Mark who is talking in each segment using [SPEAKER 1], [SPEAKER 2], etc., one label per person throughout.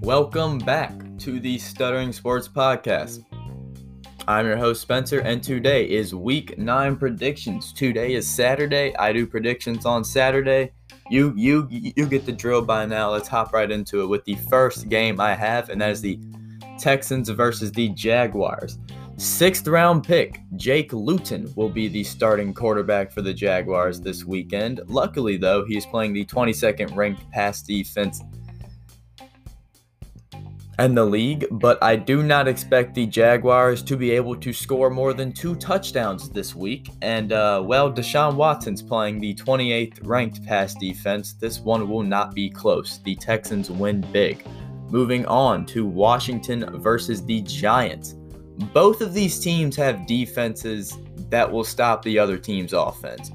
[SPEAKER 1] Welcome back to the Stuttering Sports Podcast. I'm your host Spencer, and today is week nine predictions. Today is Saturday. I do predictions on Saturday. You you you get the drill by now. Let's hop right into it with the first game I have, and that is the Texans versus the Jaguars. Sixth round pick Jake Luton will be the starting quarterback for the Jaguars this weekend. Luckily, though, he is playing the 22nd ranked pass defense and the league, but I do not expect the Jaguars to be able to score more than two touchdowns this week. And, uh, well, Deshaun Watson's playing the 28th ranked pass defense. This one will not be close. The Texans win big. Moving on to Washington versus the Giants. Both of these teams have defenses that will stop the other team's offense.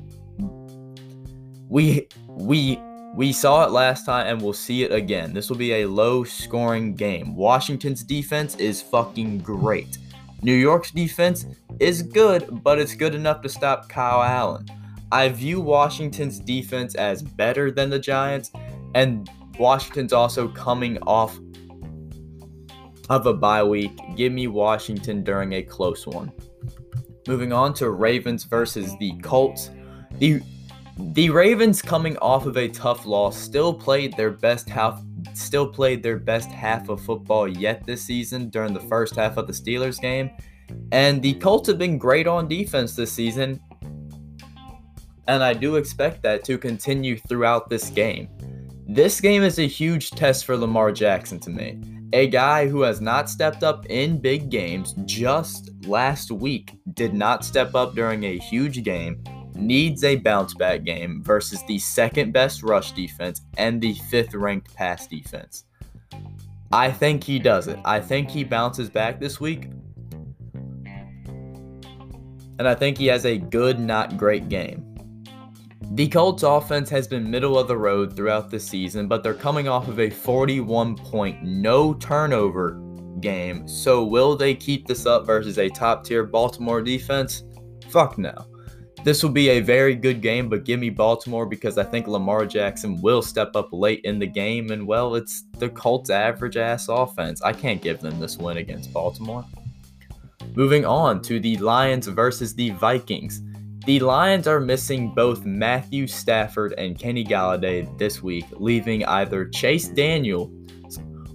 [SPEAKER 1] We we we saw it last time and we'll see it again. This will be a low scoring game. Washington's defense is fucking great. New York's defense is good, but it's good enough to stop Kyle Allen. I view Washington's defense as better than the Giants, and Washington's also coming off of a bye week. Give me Washington during a close one. Moving on to Ravens versus the Colts. The the Ravens coming off of a tough loss still played their best half still played their best half of football yet this season during the first half of the Steelers game. And the Colts have been great on defense this season. And I do expect that to continue throughout this game. This game is a huge test for Lamar Jackson to me. A guy who has not stepped up in big games just last week did not step up during a huge game needs a bounce back game versus the second best rush defense and the fifth ranked pass defense. I think he does it. I think he bounces back this week. And I think he has a good, not great game. The Colts offense has been middle of the road throughout the season, but they're coming off of a 41 point no turnover game. So will they keep this up versus a top tier Baltimore defense? Fuck no. This will be a very good game, but give me Baltimore because I think Lamar Jackson will step up late in the game. And, well, it's the Colts' average ass offense. I can't give them this win against Baltimore. Moving on to the Lions versus the Vikings. The Lions are missing both Matthew Stafford and Kenny Golladay this week, leaving either Chase Daniel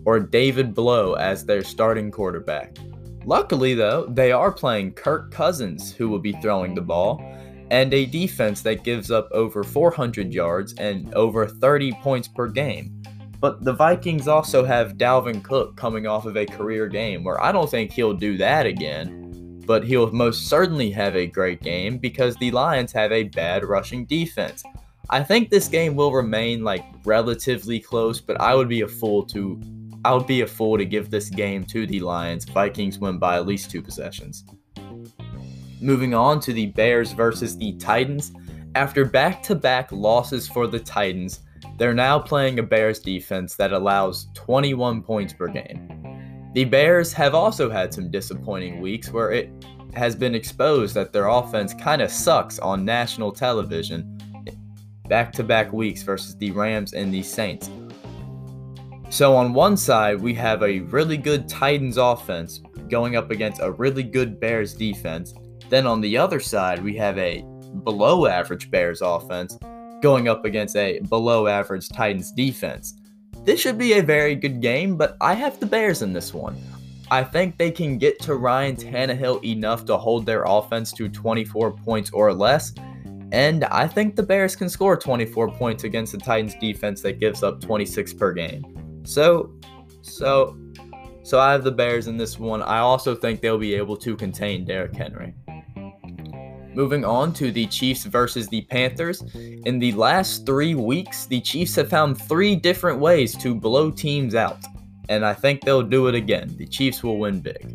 [SPEAKER 1] or David Blough as their starting quarterback. Luckily, though, they are playing Kirk Cousins, who will be throwing the ball and a defense that gives up over 400 yards and over 30 points per game. But the Vikings also have Dalvin Cook coming off of a career game where I don't think he'll do that again, but he'll most certainly have a great game because the Lions have a bad rushing defense. I think this game will remain like relatively close, but I would be a fool to I would be a fool to give this game to the Lions. Vikings win by at least two possessions. Moving on to the Bears versus the Titans. After back to back losses for the Titans, they're now playing a Bears defense that allows 21 points per game. The Bears have also had some disappointing weeks where it has been exposed that their offense kind of sucks on national television back to back weeks versus the Rams and the Saints. So, on one side, we have a really good Titans offense going up against a really good Bears defense, then on the other side, we have a below average Bears offense going up against a below average Titans defense. This should be a very good game, but I have the Bears in this one. I think they can get to Ryan Tannehill enough to hold their offense to 24 points or less, and I think the Bears can score 24 points against the Titans defense that gives up 26 per game. So, so, so I have the Bears in this one. I also think they'll be able to contain Derrick Henry. Moving on to the Chiefs versus the Panthers. In the last three weeks, the Chiefs have found three different ways to blow teams out, and I think they'll do it again. The Chiefs will win big.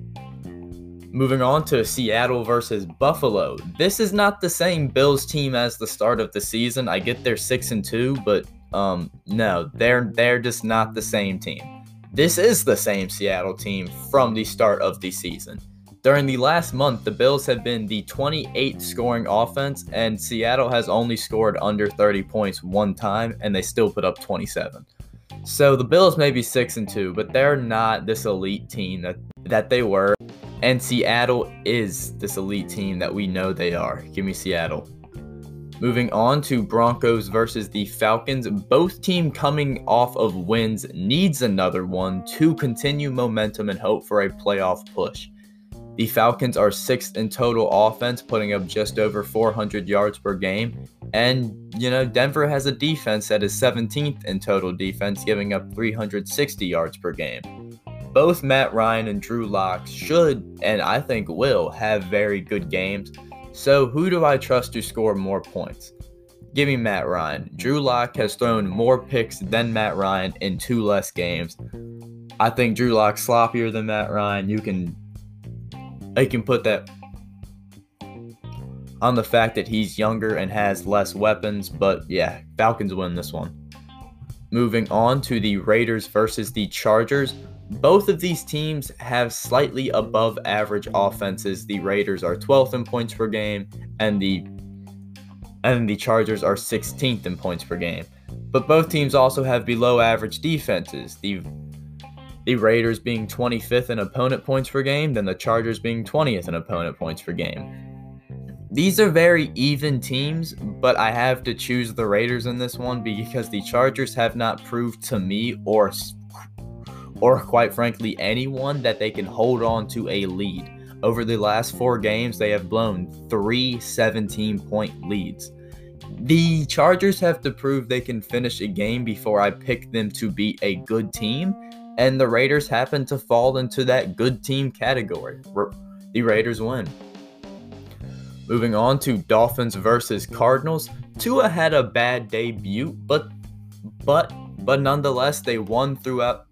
[SPEAKER 1] Moving on to Seattle versus Buffalo. This is not the same Bills team as the start of the season. I get they're 6 and 2, but um no, they're they're just not the same team. This is the same Seattle team from the start of the season. During the last month, the Bills have been the 28th scoring offense, and Seattle has only scored under 30 points one time, and they still put up 27. So the Bills may be 6 and 2, but they're not this elite team that, that they were. And Seattle is this elite team that we know they are. Give me Seattle. Moving on to Broncos versus the Falcons. Both team coming off of wins needs another one to continue momentum and hope for a playoff push. The Falcons are sixth in total offense, putting up just over 400 yards per game. And, you know, Denver has a defense that is 17th in total defense, giving up 360 yards per game. Both Matt Ryan and Drew Lock should, and I think will, have very good games. So, who do I trust to score more points? Give me Matt Ryan. Drew Lock has thrown more picks than Matt Ryan in two less games. I think Drew Lock's sloppier than Matt Ryan. You can I can put that on the fact that he's younger and has less weapons, but yeah, Falcons win this one. Moving on to the Raiders versus the Chargers. Both of these teams have slightly above average offenses. The Raiders are 12th in points per game and the and the Chargers are 16th in points per game. But both teams also have below average defenses. The the Raiders being 25th in opponent points per game, then the Chargers being 20th in opponent points per game. These are very even teams, but I have to choose the Raiders in this one because the Chargers have not proved to me or or quite frankly anyone that they can hold on to a lead. Over the last 4 games, they have blown 3 17-point leads. The Chargers have to prove they can finish a game before I pick them to beat a good team, and the Raiders happen to fall into that good team category. The Raiders win. Moving on to Dolphins versus Cardinals. Tua had a bad debut, but but but nonetheless they won throughout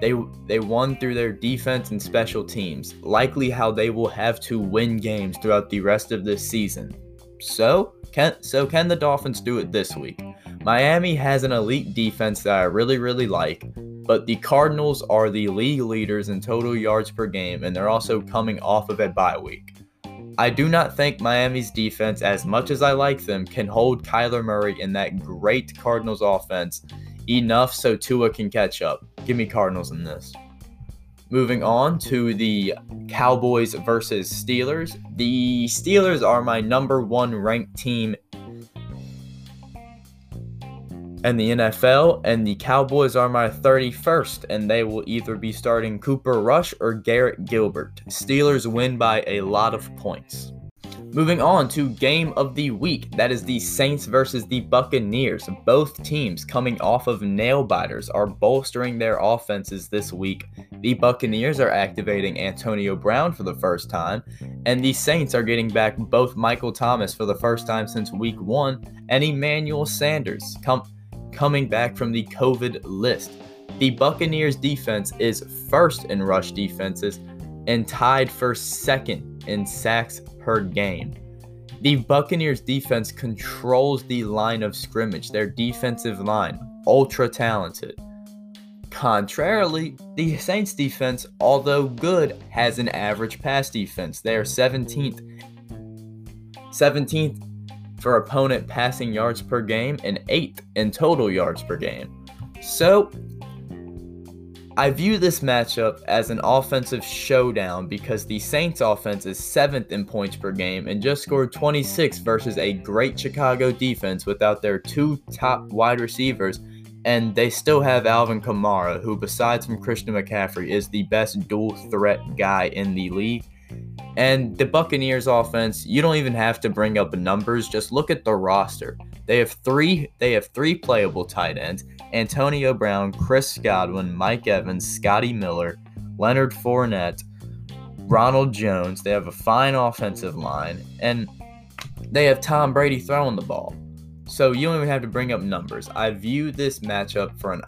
[SPEAKER 1] they they won through their defense and special teams, likely how they will have to win games throughout the rest of this season. So, can so can the Dolphins do it this week? Miami has an elite defense that I really really like, but the Cardinals are the league leaders in total yards per game, and they're also coming off of a bye week. I do not think Miami's defense, as much as I like them, can hold Kyler Murray in that great Cardinals offense enough so Tua can catch up. Give me Cardinals in this. Moving on to the Cowboys versus Steelers. The Steelers are my number one ranked team and the NFL, and the Cowboys are my 31st, and they will either be starting Cooper Rush or Garrett Gilbert. Steelers win by a lot of points. Moving on to game of the week, that is the Saints versus the Buccaneers. Both teams coming off of nail biters are bolstering their offenses this week. The Buccaneers are activating Antonio Brown for the first time, and the Saints are getting back both Michael Thomas for the first time since week one and Emmanuel Sanders. Come coming back from the COVID list. The Buccaneers defense is first in rush defenses and tied for second in sacks per game. The Buccaneers defense controls the line of scrimmage, their defensive line, ultra talented. Contrarily, the Saints defense, although good, has an average pass defense. They are 17th 17th for opponent passing yards per game and 8th in total yards per game. So, I view this matchup as an offensive showdown because the Saints offense is 7th in points per game and just scored 26 versus a great Chicago defense without their two top wide receivers and they still have Alvin Kamara, who, besides from Christian McCaffrey, is the best dual threat guy in the league. And the Buccaneers offense, you don't even have to bring up numbers, just look at the roster. They have three they have three playable tight ends. Antonio Brown, Chris Godwin, Mike Evans, Scotty Miller, Leonard Fournette, Ronald Jones. They have a fine offensive line and they have Tom Brady throwing the ball. So you don't even have to bring up numbers. I view this matchup for an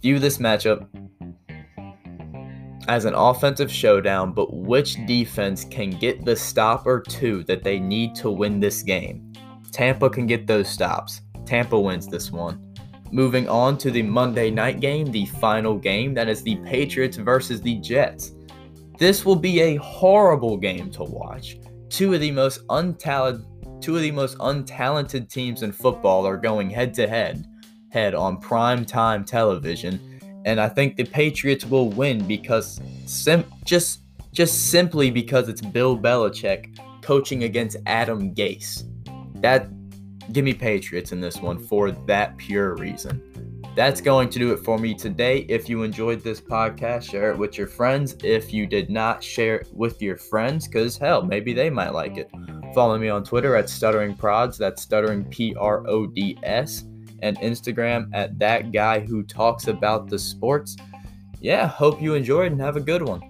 [SPEAKER 1] view this matchup as an offensive showdown, but which hmm. defense can get the stop or two that they need to win this game? Tampa can get those stops. Tampa wins this one. Moving on to the Monday night game, the final game, that is the Patriots versus the Jets. This will be a horrible game to watch. Two of the most untalented two of the most untalented teams in football are going head to head head on prime time television and I think the Patriots will win because sim- just just simply because it's Bill Belichick coaching against Adam Gase. That give me Patriots in this one for that pure reason. That's going to do it for me today. If you enjoyed this podcast, share it with your friends. If you did not, share it with your friends because hell, maybe they might like it. Follow me on Twitter at Stuttering Prods, that's Stuttering P R O D S, and Instagram at That Guy Who Talks About the Sports. Yeah, hope you enjoyed and have a good one.